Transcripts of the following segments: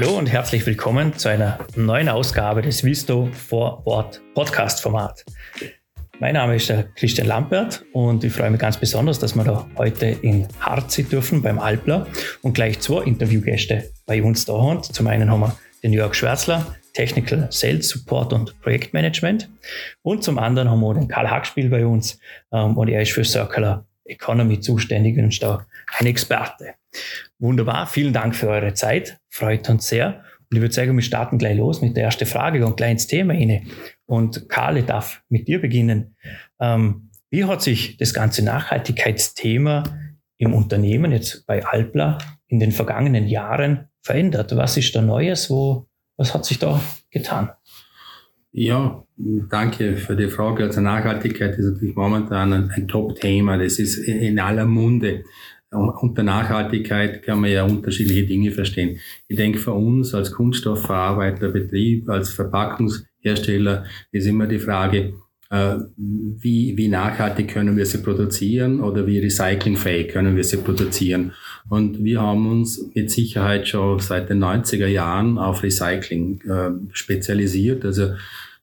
Hallo und herzlich willkommen zu einer neuen Ausgabe des Visto vor Ort Podcast Format. Mein Name ist der Christian Lampert und ich freue mich ganz besonders, dass wir da heute in Harz sein dürfen beim Alpler und gleich zwei Interviewgäste bei uns da haben. Zum einen haben wir den Jörg Schwärzler, Technical Sales Support und Projektmanagement und zum anderen haben wir den Karl Hackspiel bei uns ähm, und er ist für Circular Economy zuständig und ist da ein Experte. Wunderbar, vielen Dank für eure Zeit, freut uns sehr. Und ich würde sagen, wir starten gleich los mit der ersten Frage und gleich ins Thema rein. Und Karl, ich darf mit dir beginnen. Ähm, wie hat sich das ganze Nachhaltigkeitsthema im Unternehmen, jetzt bei Alpla, in den vergangenen Jahren verändert? Was ist da Neues? Wo, was hat sich da getan? Ja, danke für die Frage. Also Nachhaltigkeit ist natürlich momentan ein, ein Top-Thema. Das ist in aller Munde. Unter Nachhaltigkeit kann man ja unterschiedliche Dinge verstehen. Ich denke, für uns als Kunststoffverarbeiter, Betrieb, als Verpackungshersteller ist immer die Frage, äh, wie, wie nachhaltig können wir sie produzieren oder wie recyclingfähig können wir sie produzieren. Und wir haben uns mit Sicherheit schon seit den 90er Jahren auf Recycling äh, spezialisiert. Also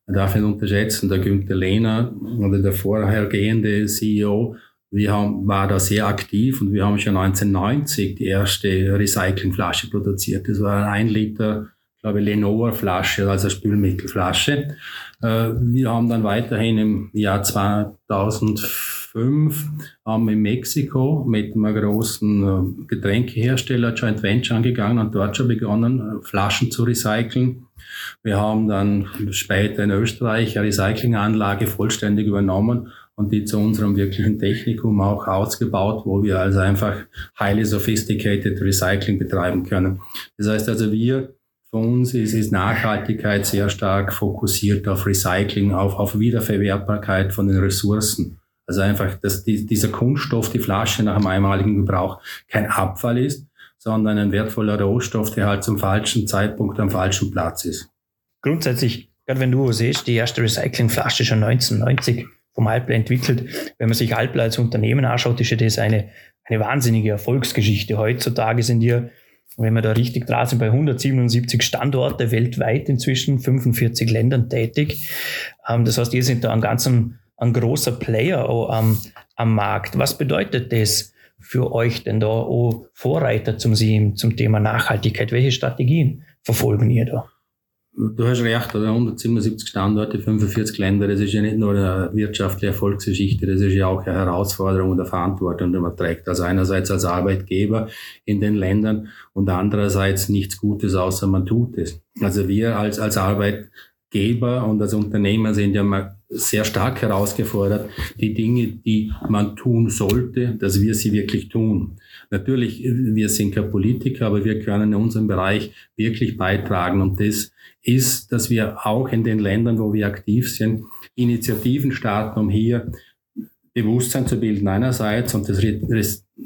man darf nicht unterschätzen, der Günther Lehner oder der vorhergehende CEO wir haben, war da sehr aktiv und wir haben schon 1990 die erste Recyclingflasche produziert. Das war ein Liter, glaube ich, Lenoir-Flasche, also Spülmittelflasche. Äh, wir haben dann weiterhin im Jahr 2005 haben in Mexiko mit einem großen äh, Getränkehersteller Joint Venture angegangen und dort schon begonnen, äh, Flaschen zu recyceln. Wir haben dann später in Österreich eine Recyclinganlage vollständig übernommen und die zu unserem wirklichen Technikum auch ausgebaut, wo wir also einfach highly sophisticated Recycling betreiben können. Das heißt also, wir, für uns ist, ist Nachhaltigkeit sehr stark fokussiert auf Recycling, auf, auf Wiederverwertbarkeit von den Ressourcen. Also einfach, dass die, dieser Kunststoff, die Flasche nach einem einmaligen Gebrauch kein Abfall ist, sondern ein wertvoller Rohstoff, der halt zum falschen Zeitpunkt am falschen Platz ist. Grundsätzlich, gerade wenn du siehst, die erste Recyclingflasche schon 1990 vom Alpler entwickelt. Wenn man sich Alpler als Unternehmen anschaut, ist ja das eine, eine wahnsinnige Erfolgsgeschichte. Heutzutage sind wir, wenn wir da richtig dran sind, bei 177 Standorte weltweit inzwischen, 45 Ländern tätig. Ähm, das heißt, ihr sind da ein ganz ein, großer Player am, am Markt. Was bedeutet das für euch denn da, oh, Vorreiter zum, zum Thema Nachhaltigkeit? Welche Strategien verfolgen ihr da? Du hast recht, oder 177 Standorte, 45 Länder, das ist ja nicht nur eine wirtschaftliche Erfolgsgeschichte, das ist ja auch eine Herausforderung und eine Verantwortung, die man trägt. Also einerseits als Arbeitgeber in den Ländern und andererseits nichts Gutes, außer man tut es. Also wir als, als Arbeitgeber und als Unternehmer sind ja mal sehr stark herausgefordert, die Dinge, die man tun sollte, dass wir sie wirklich tun. Natürlich, wir sind kein Politiker, aber wir können in unserem Bereich wirklich beitragen und das ist, dass wir auch in den Ländern, wo wir aktiv sind, Initiativen starten, um hier Bewusstsein zu bilden einerseits und das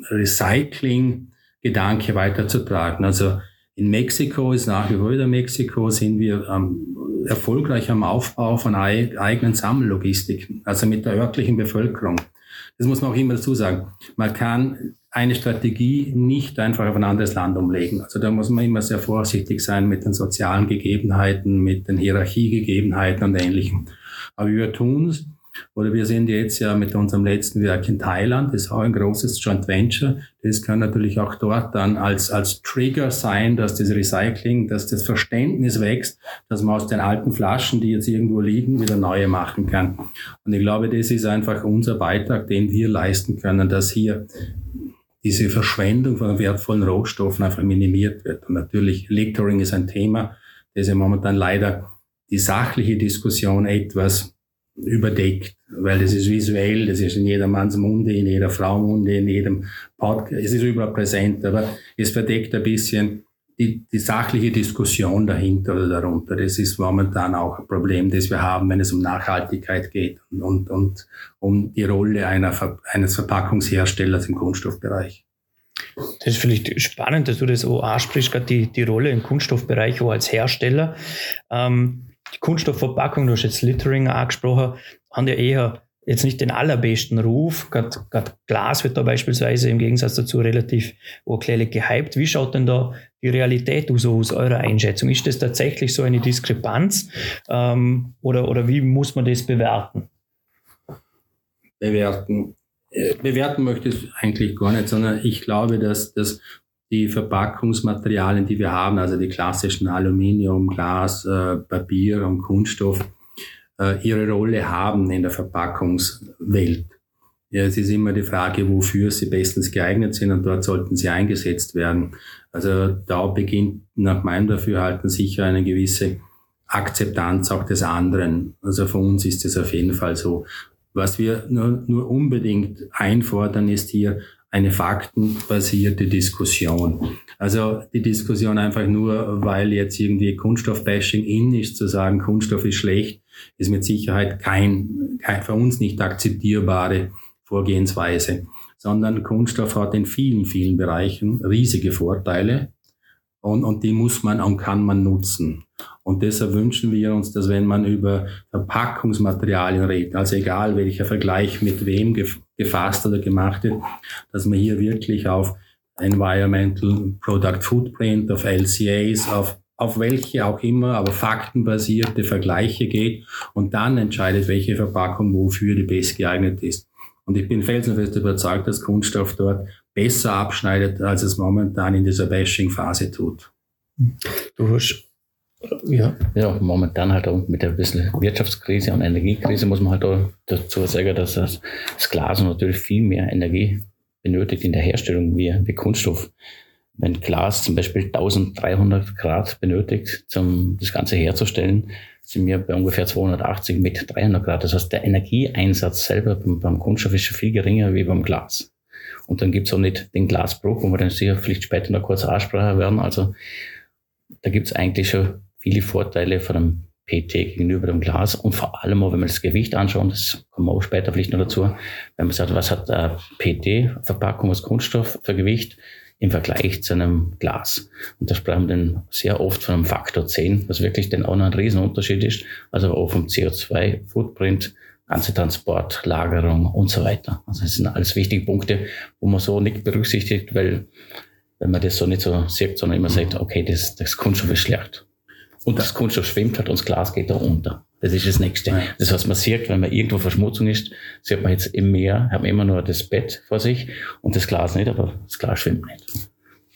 Recycling-Gedanke weiterzutragen. Also in Mexiko ist nach wie vor wieder Mexiko, sind wir ähm, erfolgreich am Aufbau von eigenen Sammellogistik, also mit der örtlichen Bevölkerung. Das muss man auch immer dazu sagen. Man kann eine Strategie nicht einfach auf ein anderes Land umlegen. Also da muss man immer sehr vorsichtig sein mit den sozialen Gegebenheiten, mit den Hierarchiegegebenheiten und Ähnlichem. Aber wir tun es oder wir sind jetzt ja mit unserem letzten Werk in Thailand, das ist auch ein großes Joint Venture. Das kann natürlich auch dort dann als, als Trigger sein, dass das Recycling, dass das Verständnis wächst, dass man aus den alten Flaschen, die jetzt irgendwo liegen, wieder neue machen kann. Und ich glaube, das ist einfach unser Beitrag, den wir leisten können, dass hier diese Verschwendung von wertvollen Rohstoffen einfach minimiert wird. Und natürlich, Littering ist ein Thema, das ja momentan leider die sachliche Diskussion etwas überdeckt, weil das ist visuell, das ist in jedermanns Munde, in jeder Frau Munde, in jedem Podcast, es ist überall präsent, aber es verdeckt ein bisschen die, die sachliche Diskussion dahinter oder darunter. Das ist momentan auch ein Problem, das wir haben, wenn es um Nachhaltigkeit geht und, und, und um die Rolle einer, eines Verpackungsherstellers im Kunststoffbereich. Das ist vielleicht spannend, dass du das auch ansprichst, gerade die, die Rolle im Kunststoffbereich auch als Hersteller. Ähm, die Kunststoffverpackung, du hast jetzt Littering angesprochen, haben ja eher jetzt nicht den allerbesten Ruf. Gerade Glas wird da beispielsweise im Gegensatz dazu relativ urkläglich gehypt. Wie schaut denn da die Realität so aus eurer Einschätzung? Ist das tatsächlich so eine Diskrepanz ähm, oder, oder wie muss man das bewerten? Bewerten. Äh, bewerten möchte ich eigentlich gar nicht, sondern ich glaube, dass, dass die Verpackungsmaterialien, die wir haben, also die klassischen Aluminium, Glas, äh, Papier und Kunststoff, äh, ihre Rolle haben in der Verpackungswelt. Ja, es ist immer die Frage, wofür sie bestens geeignet sind und dort sollten sie eingesetzt werden. Also da beginnt nach meinem Dafürhalten sicher eine gewisse Akzeptanz auch des anderen. Also für uns ist es auf jeden Fall so. Was wir nur, nur unbedingt einfordern, ist hier eine faktenbasierte Diskussion. Also die Diskussion einfach nur, weil jetzt irgendwie Kunststoffbashing in ist, zu sagen, Kunststoff ist schlecht, ist mit Sicherheit kein, kein für uns nicht akzeptierbare Vorgehensweise, sondern Kunststoff hat in vielen, vielen Bereichen riesige Vorteile und, und die muss man und kann man nutzen. Und deshalb wünschen wir uns, dass wenn man über Verpackungsmaterialien redet, also egal welcher Vergleich mit wem gefasst oder gemacht wird, dass man hier wirklich auf Environmental Product Footprint, auf LCAs, auf, auf welche auch immer, aber faktenbasierte Vergleiche geht und dann entscheidet, welche Verpackung wofür die best geeignet ist. Und ich bin felsenfest überzeugt, dass Kunststoff dort besser abschneidet, als es momentan in dieser Bashing-Phase tut. Du hast ja. ja, momentan halt auch mit der bisschen Wirtschaftskrise und Energiekrise muss man halt auch dazu sagen, dass das, das Glas natürlich viel mehr Energie benötigt in der Herstellung wie, wie Kunststoff. Wenn Glas zum Beispiel 1300 Grad benötigt, um das Ganze herzustellen, sind wir bei ungefähr 280 mit 300 Grad. Das heißt, der Energieeinsatz selber beim, beim Kunststoff ist schon viel geringer wie beim Glas. Und dann gibt's auch nicht den Glasbruch, wo wir dann sicher vielleicht später noch kurz Aussprache werden. Also da gibt's eigentlich schon viele Vorteile von einem PT gegenüber dem Glas und vor allem auch, wenn wir das Gewicht anschauen, das kommen wir auch später vielleicht noch dazu, wenn man sagt, was hat eine PT-Verpackung aus Kunststoff für Gewicht im Vergleich zu einem Glas. Und da sprechen wir dann sehr oft von einem Faktor 10, was wirklich dann auch noch ein Riesenunterschied ist, also auch vom CO2-Footprint, ganze Transport, Lagerung und so weiter. Also das sind alles wichtige Punkte, wo man so nicht berücksichtigt, weil wenn man das so nicht so sieht, sondern immer sagt, okay, das, das Kunststoff ist schlecht. Und das Kunststoff schwimmt halt und das Glas geht da unter. Das ist das Nächste. Ja. Das heißt, man sieht, wenn man irgendwo Verschmutzung ist, sieht man jetzt im Meer, hat man immer nur das Bett vor sich und das Glas nicht, aber das Glas schwimmt nicht.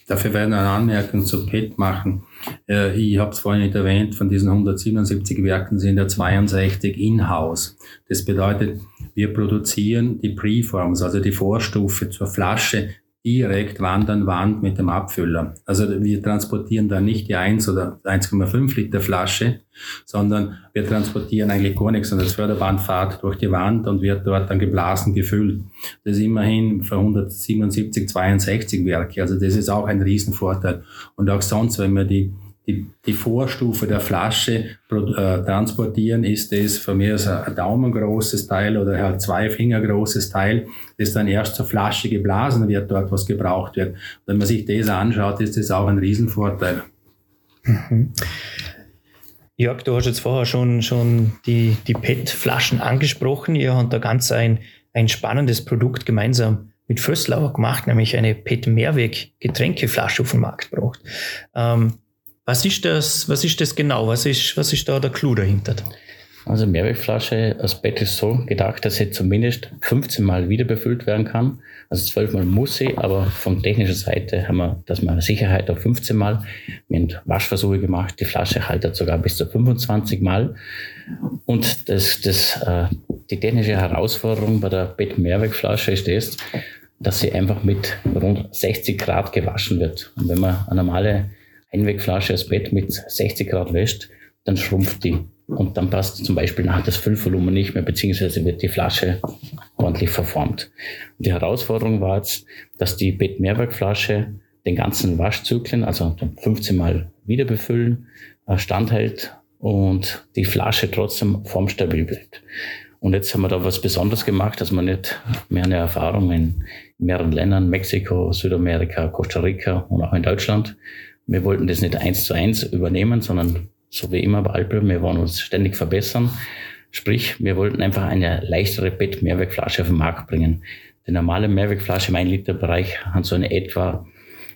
Dafür werden wir eine Anmerkung zu PET machen. Äh, ich habe es vorhin nicht erwähnt, von diesen 177 Werken sind ja 62 in-house. Das bedeutet, wir produzieren die Preforms, also die Vorstufe zur Flasche direkt Wand an Wand mit dem Abfüller. Also wir transportieren da nicht die 1 oder 1,5 Liter Flasche, sondern wir transportieren eigentlich gar nichts, sondern das Förderband fährt durch die Wand und wird dort dann geblasen gefüllt. Das ist immerhin für 177, 62 Werke, also das ist auch ein Riesenvorteil. Und auch sonst, wenn wir die die, die Vorstufe der Flasche äh, transportieren, ist es von mir so ein daumengroßes Teil oder halt zwei Finger großes Teil, das dann erst zur Flasche geblasen wird, dort was gebraucht wird. wenn man sich das anschaut, ist das auch ein Riesenvorteil. Mhm. Jörg, du hast jetzt vorher schon, schon die, die PET-Flaschen angesprochen. Ihr habt da ganz ein, ein spannendes Produkt gemeinsam mit Fösslauer gemacht, nämlich eine PET-Mehrweg-Getränkeflasche auf den Markt gebracht. Ähm, was ist das, was ist das genau? Was ist, was ist da der Clou dahinter? Also Mehrwegflasche als Bett ist so gedacht, dass sie zumindest 15 Mal wieder befüllt werden kann. Also 12 Mal muss sie, aber von technischer Seite haben wir, dass man Sicherheit auf 15 Mal. Wir haben Waschversuche gemacht, die Flasche haltet sogar bis zu 25 Mal. Und das, das, äh, die technische Herausforderung bei der Bett-Mehrwegflasche ist das, dass sie einfach mit rund 60 Grad gewaschen wird. Und wenn man eine normale Einwegflasche aus Bett mit 60 Grad wäscht, dann schrumpft die. Und dann passt zum Beispiel nachher das Füllvolumen nicht mehr, beziehungsweise wird die Flasche ordentlich verformt. Und die Herausforderung war jetzt, dass die Bettmehrwerkflasche den ganzen Waschzyklen, also 15 Mal wieder befüllen, äh, standhält und die Flasche trotzdem formstabil bleibt. Und jetzt haben wir da was Besonderes gemacht, dass wir nicht mehr eine Erfahrung in mehreren Ländern, Mexiko, Südamerika, Costa Rica und auch in Deutschland, wir wollten das nicht eins zu eins übernehmen, sondern so wie immer bei Alpe, wir wollen uns ständig verbessern. Sprich, wir wollten einfach eine leichtere PET-Mehrwegflasche auf den Markt bringen. Die normale Mehrwegflasche im 1-Liter-Bereich hat so eine etwa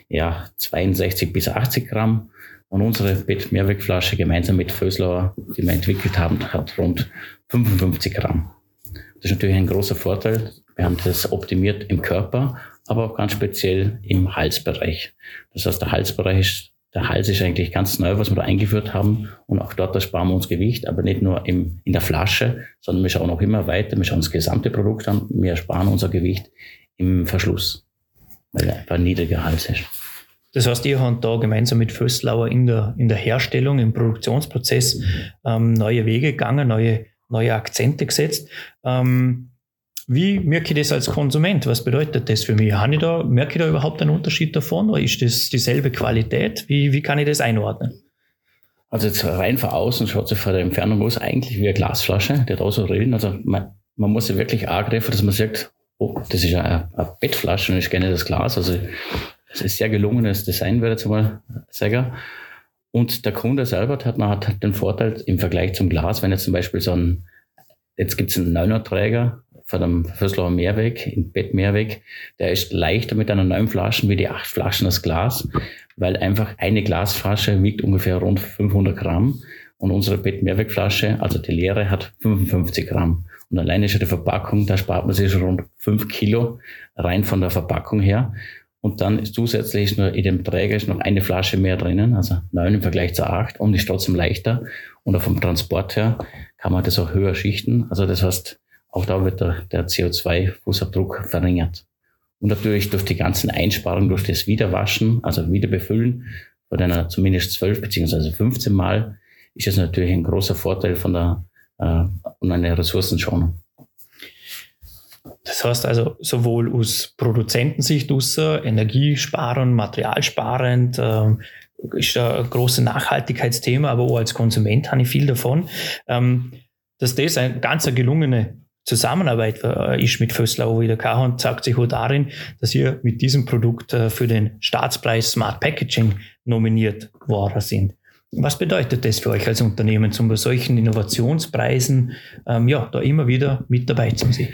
ja, 62 bis 80 Gramm. Und unsere PET-Mehrwegflasche gemeinsam mit Föslauer, die wir entwickelt haben, hat rund 55 Gramm. Das ist natürlich ein großer Vorteil. Wir haben das optimiert im Körper, aber auch ganz speziell im Halsbereich. Das heißt, der Halsbereich ist, der Hals ist eigentlich ganz neu, was wir da eingeführt haben. Und auch dort sparen wir uns Gewicht, aber nicht nur im, in der Flasche, sondern wir schauen auch immer weiter. Wir schauen das gesamte Produkt an. Wir sparen unser Gewicht im Verschluss, weil er einfach ein niedriger Hals ist. Das heißt, ihr habt da gemeinsam mit Föstlauer in der, in der Herstellung, im Produktionsprozess ähm, neue Wege gegangen, neue, neue Akzente gesetzt. Ähm, wie merke ich das als Konsument? Was bedeutet das für mich? Habe ich da, merke ich da überhaupt einen Unterschied davon oder ist das dieselbe Qualität? Wie, wie kann ich das einordnen? Also jetzt rein von außen schaut sie von der Entfernung aus eigentlich wie eine Glasflasche, die hat auch so Rillen. Also man, man muss sie wirklich angreifen, dass man sagt, oh, das ist eine, eine Bettflasche und ich kenne das Glas. Also es ist sehr gelungenes Design, würde ich jetzt mal sagen. Und der Kunde selber hat, man hat den Vorteil im Vergleich zum Glas, wenn jetzt zum Beispiel so ein, jetzt gibt es einen Neunerträger von einem Fösslauer Mehrweg, in Bett Mehrweg, der ist leichter mit einer neuen Flasche wie die acht Flaschen das Glas, weil einfach eine Glasflasche wiegt ungefähr rund 500 Gramm und unsere Bett Mehrwegflasche, also die leere, hat 55 Gramm. Und alleine schon die Verpackung, da spart man sich schon rund 5 Kilo rein von der Verpackung her. Und dann ist zusätzlich nur in dem Träger ist noch eine Flasche mehr drinnen, also neun im Vergleich zu acht und ist trotzdem leichter. Und auch vom Transport her kann man das auch höher schichten. Also das heißt, auch da wird der, der CO2-Fußabdruck verringert. Und natürlich durch die ganzen Einsparungen, durch das Wiederwaschen, also Wiederbefüllen, von einer zumindest zwölf beziehungsweise 15 Mal, ist es natürlich ein großer Vorteil von der äh, und eine Ressourcenschonung. Das heißt also sowohl aus Produzentensicht aus energiesparend, materialsparend, äh, ist ein großes Nachhaltigkeitsthema, aber auch als Konsument habe ich viel davon. Ähm, dass das eine ganz gelungene Zusammenarbeit äh, ist mit Fösslau wieder und zeigt sich auch darin, dass ihr mit diesem Produkt äh, für den Staatspreis Smart Packaging nominiert worden sind. Was bedeutet das für euch als Unternehmen, zum bei solchen Innovationspreisen ähm, ja, da immer wieder mit dabei zu sein?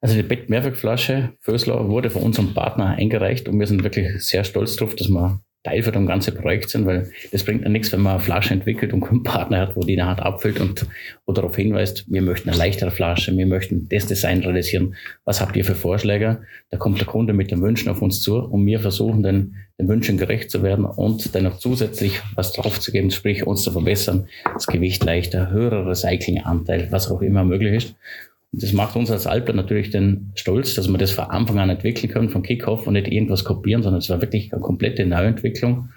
Also die Bett-Mehrwegflasche Föslau wurde von unserem Partner eingereicht und wir sind wirklich sehr stolz darauf, dass wir Teil für das ganze Projekt sind, weil es bringt ja nichts, wenn man eine Flasche entwickelt und einen Partner hat, wo die Hand abfüllt und wo darauf hinweist, wir möchten eine leichtere Flasche, wir möchten das Design realisieren. Was habt ihr für Vorschläge? Da kommt der Kunde mit den Wünschen auf uns zu und wir versuchen dann den Wünschen gerecht zu werden und dann noch zusätzlich was draufzugeben, sprich uns zu verbessern, das Gewicht leichter, höherer Recyclinganteil, was auch immer möglich ist. Das macht uns als Alpler natürlich den Stolz, dass wir das von Anfang an entwickeln können, von Kickoff und nicht irgendwas kopieren, sondern es war wirklich eine komplette Neuentwicklung.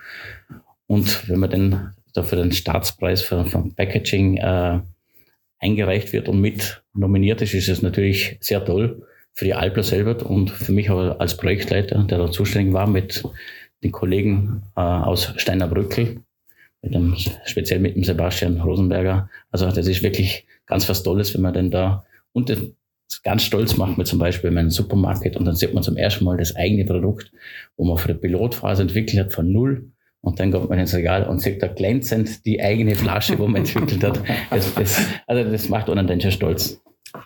Und wenn man dann dafür den Staatspreis für, für Packaging äh, eingereicht wird und mit nominiert ist, ist es natürlich sehr toll für die Alpler selber und für mich als Projektleiter, der da zuständig war mit den Kollegen äh, aus Steinerbrückel, mit dem, speziell mit dem Sebastian Rosenberger. Also das ist wirklich ganz was Tolles, wenn man denn da und das ganz stolz macht man zum Beispiel in einem Supermarkt und dann sieht man zum ersten Mal das eigene Produkt, wo man für die Pilotphase entwickelt hat von null und dann kommt man ins Regal und sieht da glänzend die eigene Flasche, wo man entwickelt hat. Das, das, also das macht einen schon stolz.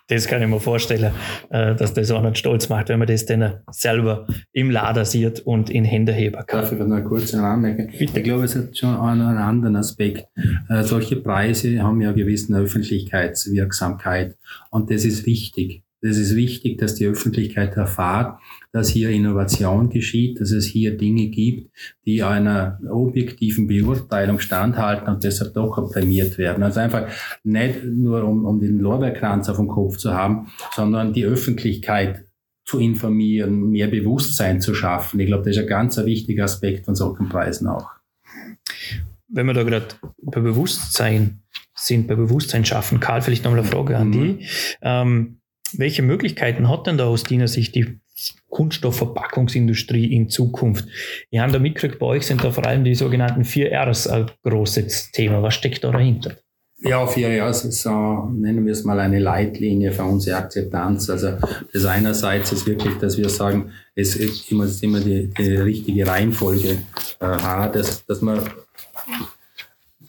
Das kann ich mir vorstellen, äh, dass das auch einen stolz macht, wenn man das dann selber im Lader sieht und in Hände heben kann. Darf ich noch kurz anmerken? Bitte. Ich glaube, es hat schon einen, einen anderen Aspekt. Äh, solche Preise haben ja eine gewisse Öffentlichkeitswirksamkeit und das ist wichtig. Das ist wichtig, dass die Öffentlichkeit erfahrt, dass hier Innovation geschieht, dass es hier Dinge gibt, die einer objektiven Beurteilung standhalten und deshalb doch prämiert werden. Also einfach nicht nur um, um den Lorbeerkranz auf dem Kopf zu haben, sondern die Öffentlichkeit zu informieren, mehr Bewusstsein zu schaffen. Ich glaube, das ist ein ganz wichtiger Aspekt von solchen Preisen auch. Wenn wir da gerade bei Bewusstsein sind, bei Bewusstsein schaffen, Karl, vielleicht nochmal eine Frage an mhm. die. Ähm, welche Möglichkeiten hat denn da aus deiner Sicht die Kunststoffverpackungsindustrie in Zukunft? Wir haben da mitgekriegt, bei euch sind da vor allem die sogenannten 4Rs ein großes Thema. Was steckt da dahinter? Ja, 4Rs ist so, nennen wir es mal eine Leitlinie für unsere Akzeptanz. Also das einerseits ist wirklich, dass wir sagen, es ist immer, ist immer die, die richtige Reihenfolge äh, dass, dass man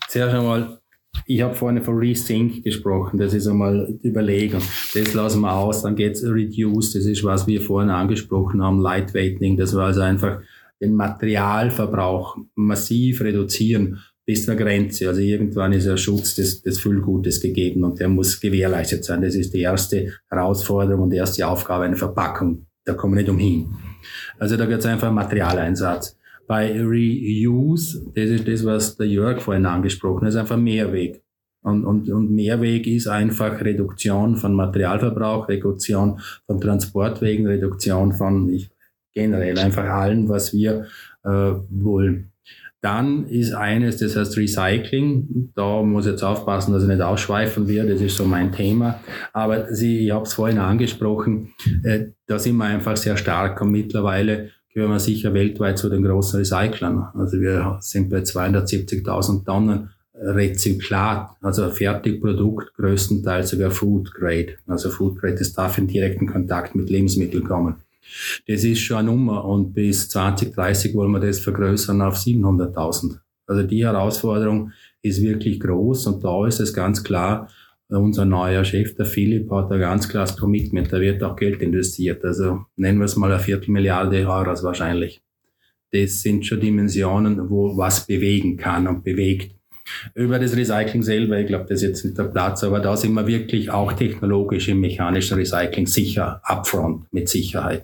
zuerst einmal ich habe vorhin von Resync gesprochen, das ist einmal Überlegung. Das lassen wir aus, dann geht's Reduce, das ist was wir vorhin angesprochen haben, Lightweighting, das war also einfach den Materialverbrauch massiv reduzieren bis zur Grenze. Also irgendwann ist der Schutz des, des Füllgutes gegeben und der muss gewährleistet sein. Das ist die erste Herausforderung und die erste Aufgabe einer Verpackung. Da kommen wir nicht umhin. Also da geht es einfach Materialeinsatz. Bei Reuse, das ist das, was der Jörg vorhin angesprochen hat, ist einfach Mehrweg. Und, und, und Mehrweg ist einfach Reduktion von Materialverbrauch, Reduktion von Transportwegen, Reduktion von ich, generell einfach allem, was wir äh, wollen. Dann ist eines, das heißt Recycling. Da muss ich jetzt aufpassen, dass ich nicht ausschweifen werde. Das ist so mein Thema. Aber Sie, ich habe es vorhin angesprochen, äh, da sind wir einfach sehr stark und mittlerweile gehören wir sicher weltweit zu den großen Recyclern. Also wir sind bei 270.000 Tonnen Rezyklat, also Fertigprodukt, größtenteils sogar Food Grade. Also Food Grade, das darf in direkten Kontakt mit Lebensmitteln kommen. Das ist schon eine Nummer und bis 2030 wollen wir das vergrößern auf 700.000. Also die Herausforderung ist wirklich groß und da ist es ganz klar, unser neuer Chef, der Philipp, hat ein ganz klares Commitment, da wird auch Geld investiert. Also nennen wir es mal eine Viertelmilliarde Euro wahrscheinlich. Das sind schon Dimensionen, wo was bewegen kann und bewegt. Über das Recycling selber, ich glaube, das ist jetzt nicht der Platz, aber da sind wir wirklich auch technologisch im mechanischen Recycling sicher, upfront, mit Sicherheit.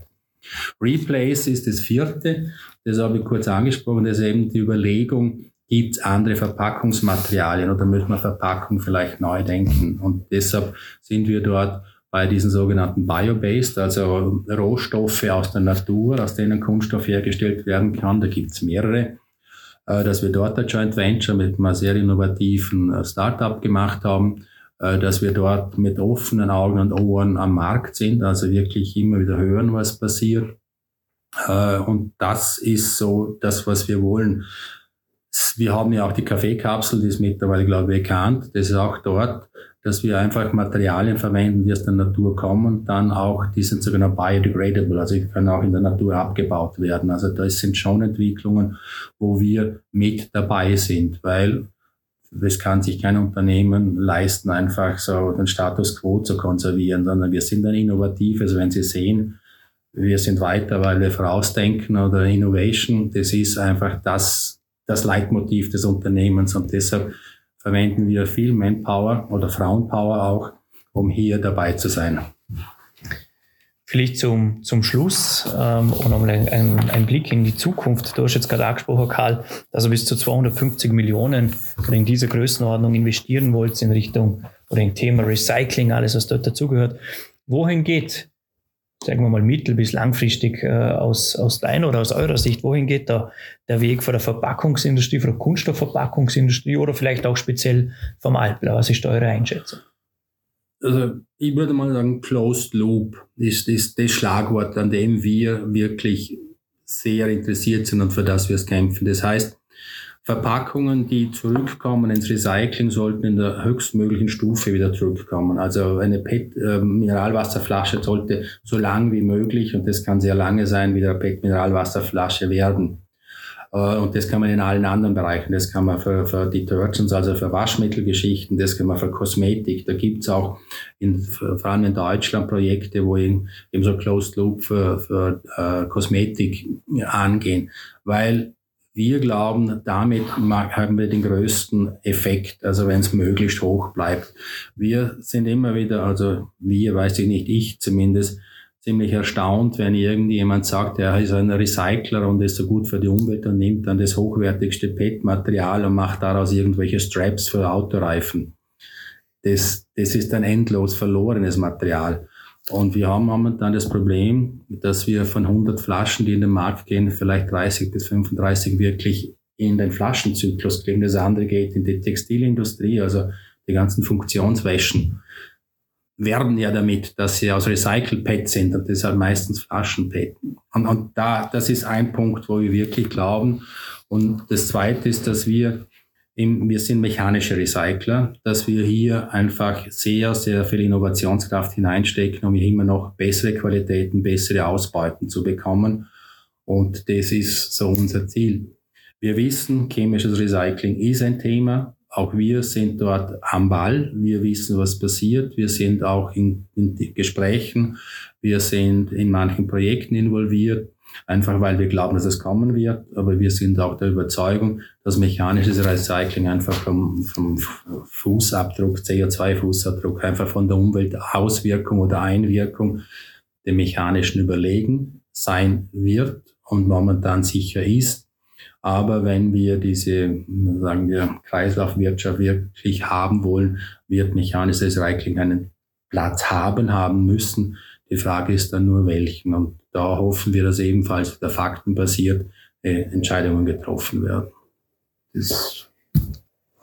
Replace ist das vierte, das habe ich kurz angesprochen, das ist eben die Überlegung, gibt es andere Verpackungsmaterialien oder müssen wir Verpackung vielleicht neu denken? Und deshalb sind wir dort bei diesen sogenannten Biobased, also Rohstoffe aus der Natur, aus denen Kunststoff hergestellt werden kann. Da gibt es mehrere. Äh, dass wir dort ein Joint Venture mit einem sehr innovativen äh, Startup gemacht haben, äh, dass wir dort mit offenen Augen und Ohren am Markt sind, also wirklich immer wieder hören, was passiert. Und das ist so das, was wir wollen. Wir haben ja auch die Kaffeekapsel, die ist mittlerweile, glaube ich, bekannt. Das ist auch dort, dass wir einfach Materialien verwenden, die aus der Natur kommen und dann auch, die sind sogar biodegradable, also die können auch in der Natur abgebaut werden. Also das sind schon Entwicklungen, wo wir mit dabei sind, weil es kann sich kein Unternehmen leisten, einfach so den Status quo zu konservieren, sondern wir sind ein innovatives, also wenn Sie sehen, wir sind weiter, weil wir vorausdenken oder Innovation, das ist einfach das, das Leitmotiv des Unternehmens und deshalb verwenden wir viel Manpower oder Frauenpower auch, um hier dabei zu sein. Vielleicht zum, zum Schluss ähm, und nochmal ein, ein, ein, Blick in die Zukunft. Du hast jetzt gerade angesprochen, Karl, dass ihr bis zu 250 Millionen oder in dieser Größenordnung investieren wollt in Richtung oder im Thema Recycling, alles, was dort dazugehört. Wohin geht sagen wir mal, mittel- bis langfristig äh, aus, aus deiner oder aus eurer Sicht, wohin geht da der Weg von der Verpackungsindustrie, von der Kunststoffverpackungsindustrie oder vielleicht auch speziell vom Alpler? Was ist da eure Einschätzung? Also ich würde mal sagen, Closed Loop ist, ist das Schlagwort, an dem wir wirklich sehr interessiert sind und für das wir es kämpfen. Das heißt, Verpackungen, die zurückkommen ins Recycling, sollten in der höchstmöglichen Stufe wieder zurückkommen. Also eine PET-Mineralwasserflasche sollte so lang wie möglich, und das kann sehr lange sein, wieder PET-Mineralwasserflasche werden. Äh, und das kann man in allen anderen Bereichen. Das kann man für, für Detergents, also für Waschmittelgeschichten, das kann man für Kosmetik. Da gibt's auch in, vor allem in Deutschland Projekte, wo eben, eben so Closed Loop für, für äh, Kosmetik angehen. Weil wir glauben, damit haben wir den größten Effekt, also wenn es möglichst hoch bleibt. Wir sind immer wieder, also wir, weiß ich nicht, ich zumindest, ziemlich erstaunt, wenn irgendjemand sagt, er ist ein Recycler und ist so gut für die Umwelt und nimmt dann das hochwertigste PET-Material und macht daraus irgendwelche Straps für Autoreifen. Das, das ist ein endlos verlorenes Material. Und wir haben momentan das Problem, dass wir von 100 Flaschen, die in den Markt gehen, vielleicht 30 bis 35 wirklich in den Flaschenzyklus kriegen. Das andere geht in die Textilindustrie, also die ganzen Funktionswäschen werden ja damit, dass sie aus Recycle-PET sind und deshalb meistens Flaschen-PET. Und, und da, das ist ein Punkt, wo wir wirklich glauben. Und das zweite ist, dass wir wir sind mechanische Recycler, dass wir hier einfach sehr, sehr viel Innovationskraft hineinstecken, um hier immer noch bessere Qualitäten, bessere Ausbeuten zu bekommen. Und das ist so unser Ziel. Wir wissen, chemisches Recycling ist ein Thema, auch wir sind dort am Ball. Wir wissen, was passiert. Wir sind auch in, in Gesprächen. Wir sind in manchen Projekten involviert einfach weil wir glauben, dass es kommen wird. Aber wir sind auch der Überzeugung, dass mechanisches Recycling einfach vom, vom Fußabdruck, CO2-Fußabdruck, einfach von der Umweltauswirkung oder Einwirkung dem mechanischen überlegen sein wird und momentan sicher ist. Aber wenn wir diese, sagen wir, Kreislaufwirtschaft wirklich haben wollen, wird mechanisches Recycling einen Platz haben, haben müssen. Die Frage ist dann nur welchen. Und da hoffen wir, dass ebenfalls der Fakten basiert äh, Entscheidungen getroffen werden. Das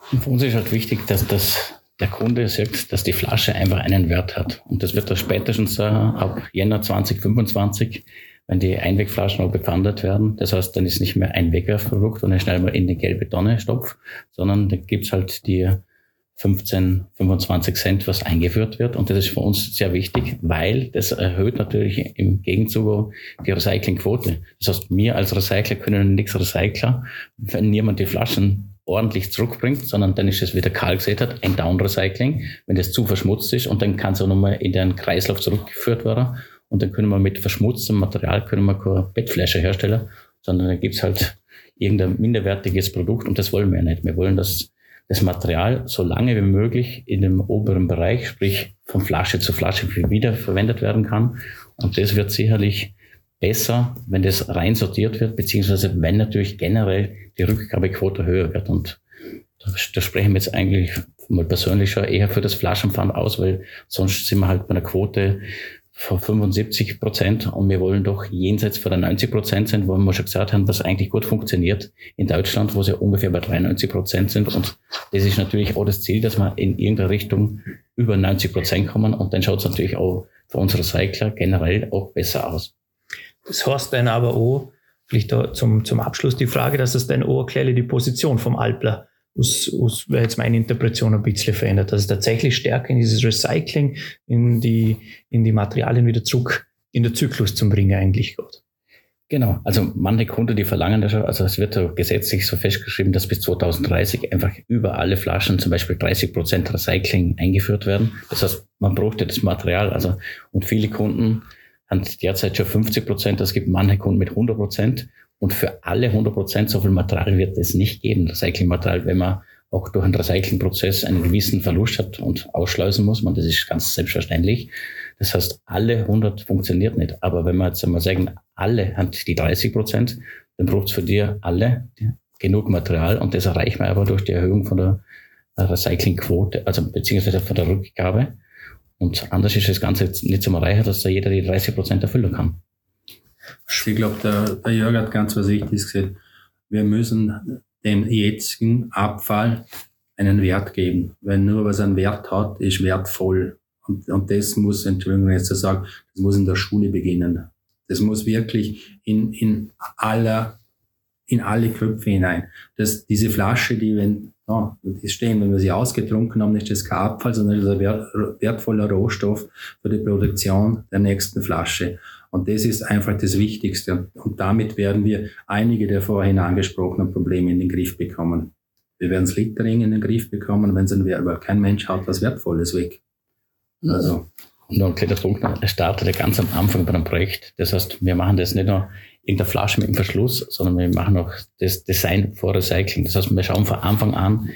Für uns ist halt wichtig, dass das der Kunde sagt, dass die Flasche einfach einen Wert hat. Und das wird er spätestens äh, ab Jänner 2025, wenn die Einwegflaschen auch befandet werden. Das heißt, dann ist nicht mehr ein Wegwerfprodukt und ich schnell mal in die gelbe Tonne stopf, sondern da gibt's halt die 15, 25 Cent, was eingeführt wird. Und das ist für uns sehr wichtig, weil das erhöht natürlich im Gegenzug die Recyclingquote. Das heißt, wir als Recycler können nichts recyceln, wenn niemand die Flaschen ordentlich zurückbringt, sondern dann ist es, wie der Karl gesagt hat, ein Down-Recycling, wenn das zu verschmutzt ist und dann kann es auch nochmal in den Kreislauf zurückgeführt werden und dann können wir mit verschmutztem Material können wir keine Bettflasche herstellen, sondern dann gibt's halt irgendein minderwertiges Produkt und das wollen wir ja nicht. Wir wollen, dass das Material so lange wie möglich in dem oberen Bereich, sprich von Flasche zu Flasche wiederverwendet werden kann. Und das wird sicherlich besser, wenn das rein sortiert wird, beziehungsweise wenn natürlich generell die Rückgabequote höher wird. Und da, da sprechen wir jetzt eigentlich mal persönlich schon eher für das Flaschenpfand aus, weil sonst sind wir halt bei einer Quote von 75 Prozent und wir wollen doch jenseits von der 90 Prozent sind, wo wir schon gesagt haben, dass eigentlich gut funktioniert in Deutschland, wo sie ungefähr bei 93 Prozent sind und das ist natürlich auch das Ziel, dass wir in irgendeiner Richtung über 90 Prozent kommen und dann schaut es natürlich auch für unsere Cycler generell auch besser aus. Das heißt dann aber auch, vielleicht da zum, zum Abschluss die Frage, dass es dann auch erklärt die Position vom Alpler aus, aus wäre jetzt meine Interpretation ein bisschen verändert, dass es tatsächlich stärker in dieses Recycling, in die, in die Materialien wieder zurück in den Zyklus zu bringen eigentlich geht. Genau, also manche Kunden, die verlangen das schon, also es wird gesetzlich so festgeschrieben, dass bis 2030 einfach über alle Flaschen zum Beispiel 30 Prozent Recycling eingeführt werden. Das heißt, man braucht ja das Material, also und viele Kunden haben derzeit schon 50 Prozent, es gibt manche Kunden mit 100 Prozent und für alle 100 Prozent so viel Material wird es nicht geben, Recyclingmaterial, wenn man auch durch einen Recyclingprozess einen gewissen Verlust hat und ausschleusen muss man. Das ist ganz selbstverständlich. Das heißt, alle 100 funktioniert nicht. Aber wenn wir jetzt einmal sagen, alle haben die 30 Prozent, dann braucht es für dir alle genug Material und das erreicht man aber durch die Erhöhung von der Recyclingquote, also beziehungsweise von der Rückgabe. Und anders ist das Ganze jetzt nicht zum Erreichen, dass da jeder die 30 Prozent erfüllen kann. Ich glaube, der, der Jörg hat ganz was Wichtiges gesagt. Wir müssen dem jetzigen Abfall einen Wert geben. Wenn nur was einen Wert hat, ist wertvoll. Und, und das muss, Entschuldigung, jetzt zu sagen, das muss in der Schule beginnen. Das muss wirklich in, in aller, in alle Köpfe hinein. Das, diese Flasche, die, wenn, ja, die stehen, wenn wir sie ausgetrunken haben, ist das kein Abfall, sondern ist ein wertvoller Rohstoff für die Produktion der nächsten Flasche. Und das ist einfach das Wichtigste. Und damit werden wir einige der vorhin angesprochenen Probleme in den Griff bekommen. Wir werden das Littering in den Griff bekommen, wenn es aber kein Mensch hat was Wertvolles weg. Also. Und noch ein kleiner Punkt, es startet ganz am Anfang bei einem Projekt. Das heißt, wir machen das nicht nur in der Flasche mit dem Verschluss, sondern wir machen auch das Design vor Recycling. Das heißt, wir schauen von Anfang an,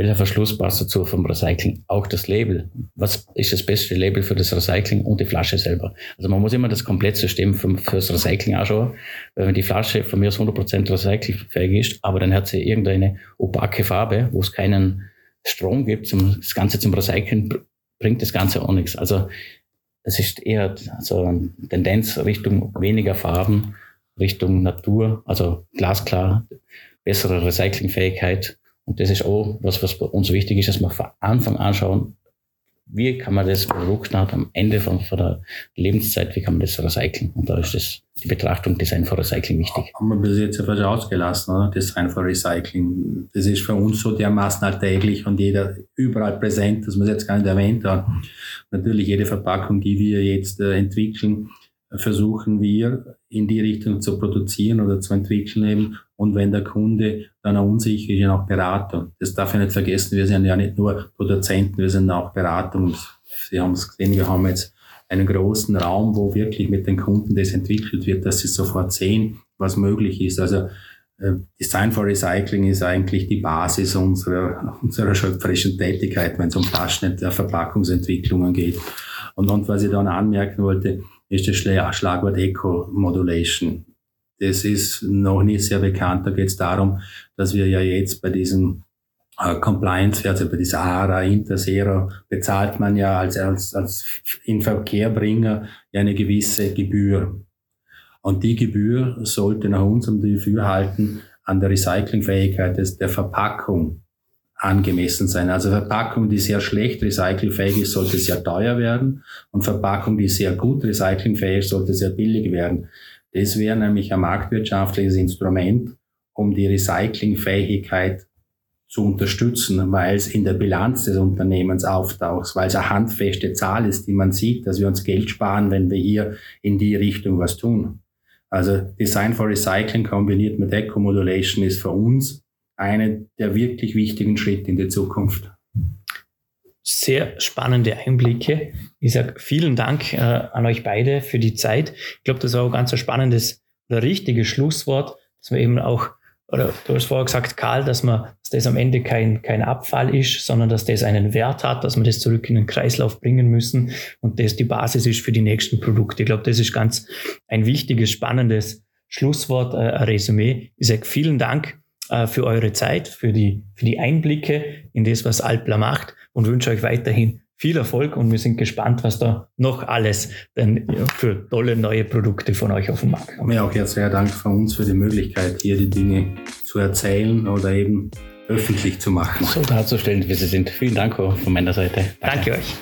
welcher Verschluss passt dazu vom Recycling? Auch das Label. Was ist das beste Label für das Recycling und die Flasche selber? Also man muss immer das Komplettsystem für, das Recycling anschauen, wenn die Flasche von mir aus 100% recyclingfähig ist, aber dann hat sie irgendeine opake Farbe, wo es keinen Strom gibt, zum, das Ganze zum Recyceln, bringt das Ganze auch nichts. Also es ist eher so eine Tendenz Richtung weniger Farben, Richtung Natur, also glasklar, bessere Recyclingfähigkeit und das ist auch was, was uns wichtig ist, dass wir von Anfang an schauen, wie kann man das Produkt nach am Ende von, von der Lebenszeit, wie kann man das recyceln? Und da ist das, die Betrachtung Design for Recycling wichtig. Haben wir bis jetzt fast ausgelassen, oder? Design for Recycling. Das ist für uns so dermaßen alltäglich und jeder überall präsent, dass man es jetzt gar nicht erwähnt hat. Natürlich jede Verpackung, die wir jetzt äh, entwickeln, versuchen wir in die Richtung zu produzieren oder zu entwickeln eben Und wenn der Kunde dann auch unsicher ist, ja auch Berater. Das darf ich nicht vergessen. Wir sind ja nicht nur Produzenten, wir sind auch Beratung. Sie haben es gesehen, wir haben jetzt einen großen Raum, wo wirklich mit den Kunden das entwickelt wird, dass sie sofort sehen, was möglich ist. Also äh, Design for Recycling ist eigentlich die Basis unserer, unserer schöpferischen Tätigkeit, wenn es um Verpackungsentwicklungen geht. Und, und was ich dann anmerken wollte, ist das Schlagwort Eco-Modulation. Das ist noch nicht sehr bekannt. Da geht es darum, dass wir ja jetzt bei diesem äh, Compliance, also bei dieser ARA, Intersero, bezahlt man ja als, als, als Inverkehrbringer ja eine gewisse Gebühr. Und die Gebühr sollte nach unserem Dafürhalten an der Recyclingfähigkeit des, der Verpackung angemessen sein. Also Verpackung, die sehr schlecht recycelfähig ist, sollte sehr teuer werden und Verpackung, die sehr gut recyclingfähig ist, sollte sehr billig werden. Das wäre nämlich ein marktwirtschaftliches Instrument, um die Recyclingfähigkeit zu unterstützen, weil es in der Bilanz des Unternehmens auftaucht, weil es eine handfeste Zahl ist, die man sieht, dass wir uns Geld sparen, wenn wir hier in die Richtung was tun. Also Design for Recycling kombiniert mit Eco-Modulation ist für uns eine der wirklich wichtigen Schritte in die Zukunft. Sehr spannende Einblicke. Ich sage vielen Dank äh, an euch beide für die Zeit. Ich glaube, das war auch ganz ein spannendes oder richtiges Schlusswort, dass wir eben auch oder du hast vorher gesagt, Karl, dass man, dass das am Ende kein, kein Abfall ist, sondern dass das einen Wert hat, dass wir das zurück in den Kreislauf bringen müssen und das die Basis ist für die nächsten Produkte. Ich glaube, das ist ganz ein wichtiges, spannendes Schlusswort, äh, ein Resümee. Ich sage vielen Dank äh, für eure Zeit, für die, für die Einblicke in das, was Alpla macht und wünsche euch weiterhin viel Erfolg und wir sind gespannt, was da noch alles denn für tolle neue Produkte von euch auf dem Markt kommt. Ja, auch herzlichen Dank von uns für die Möglichkeit, hier die Dinge zu erzählen oder eben öffentlich zu machen. So darzustellen, wie sie sind. Vielen Dank von meiner Seite. Danke, Danke euch.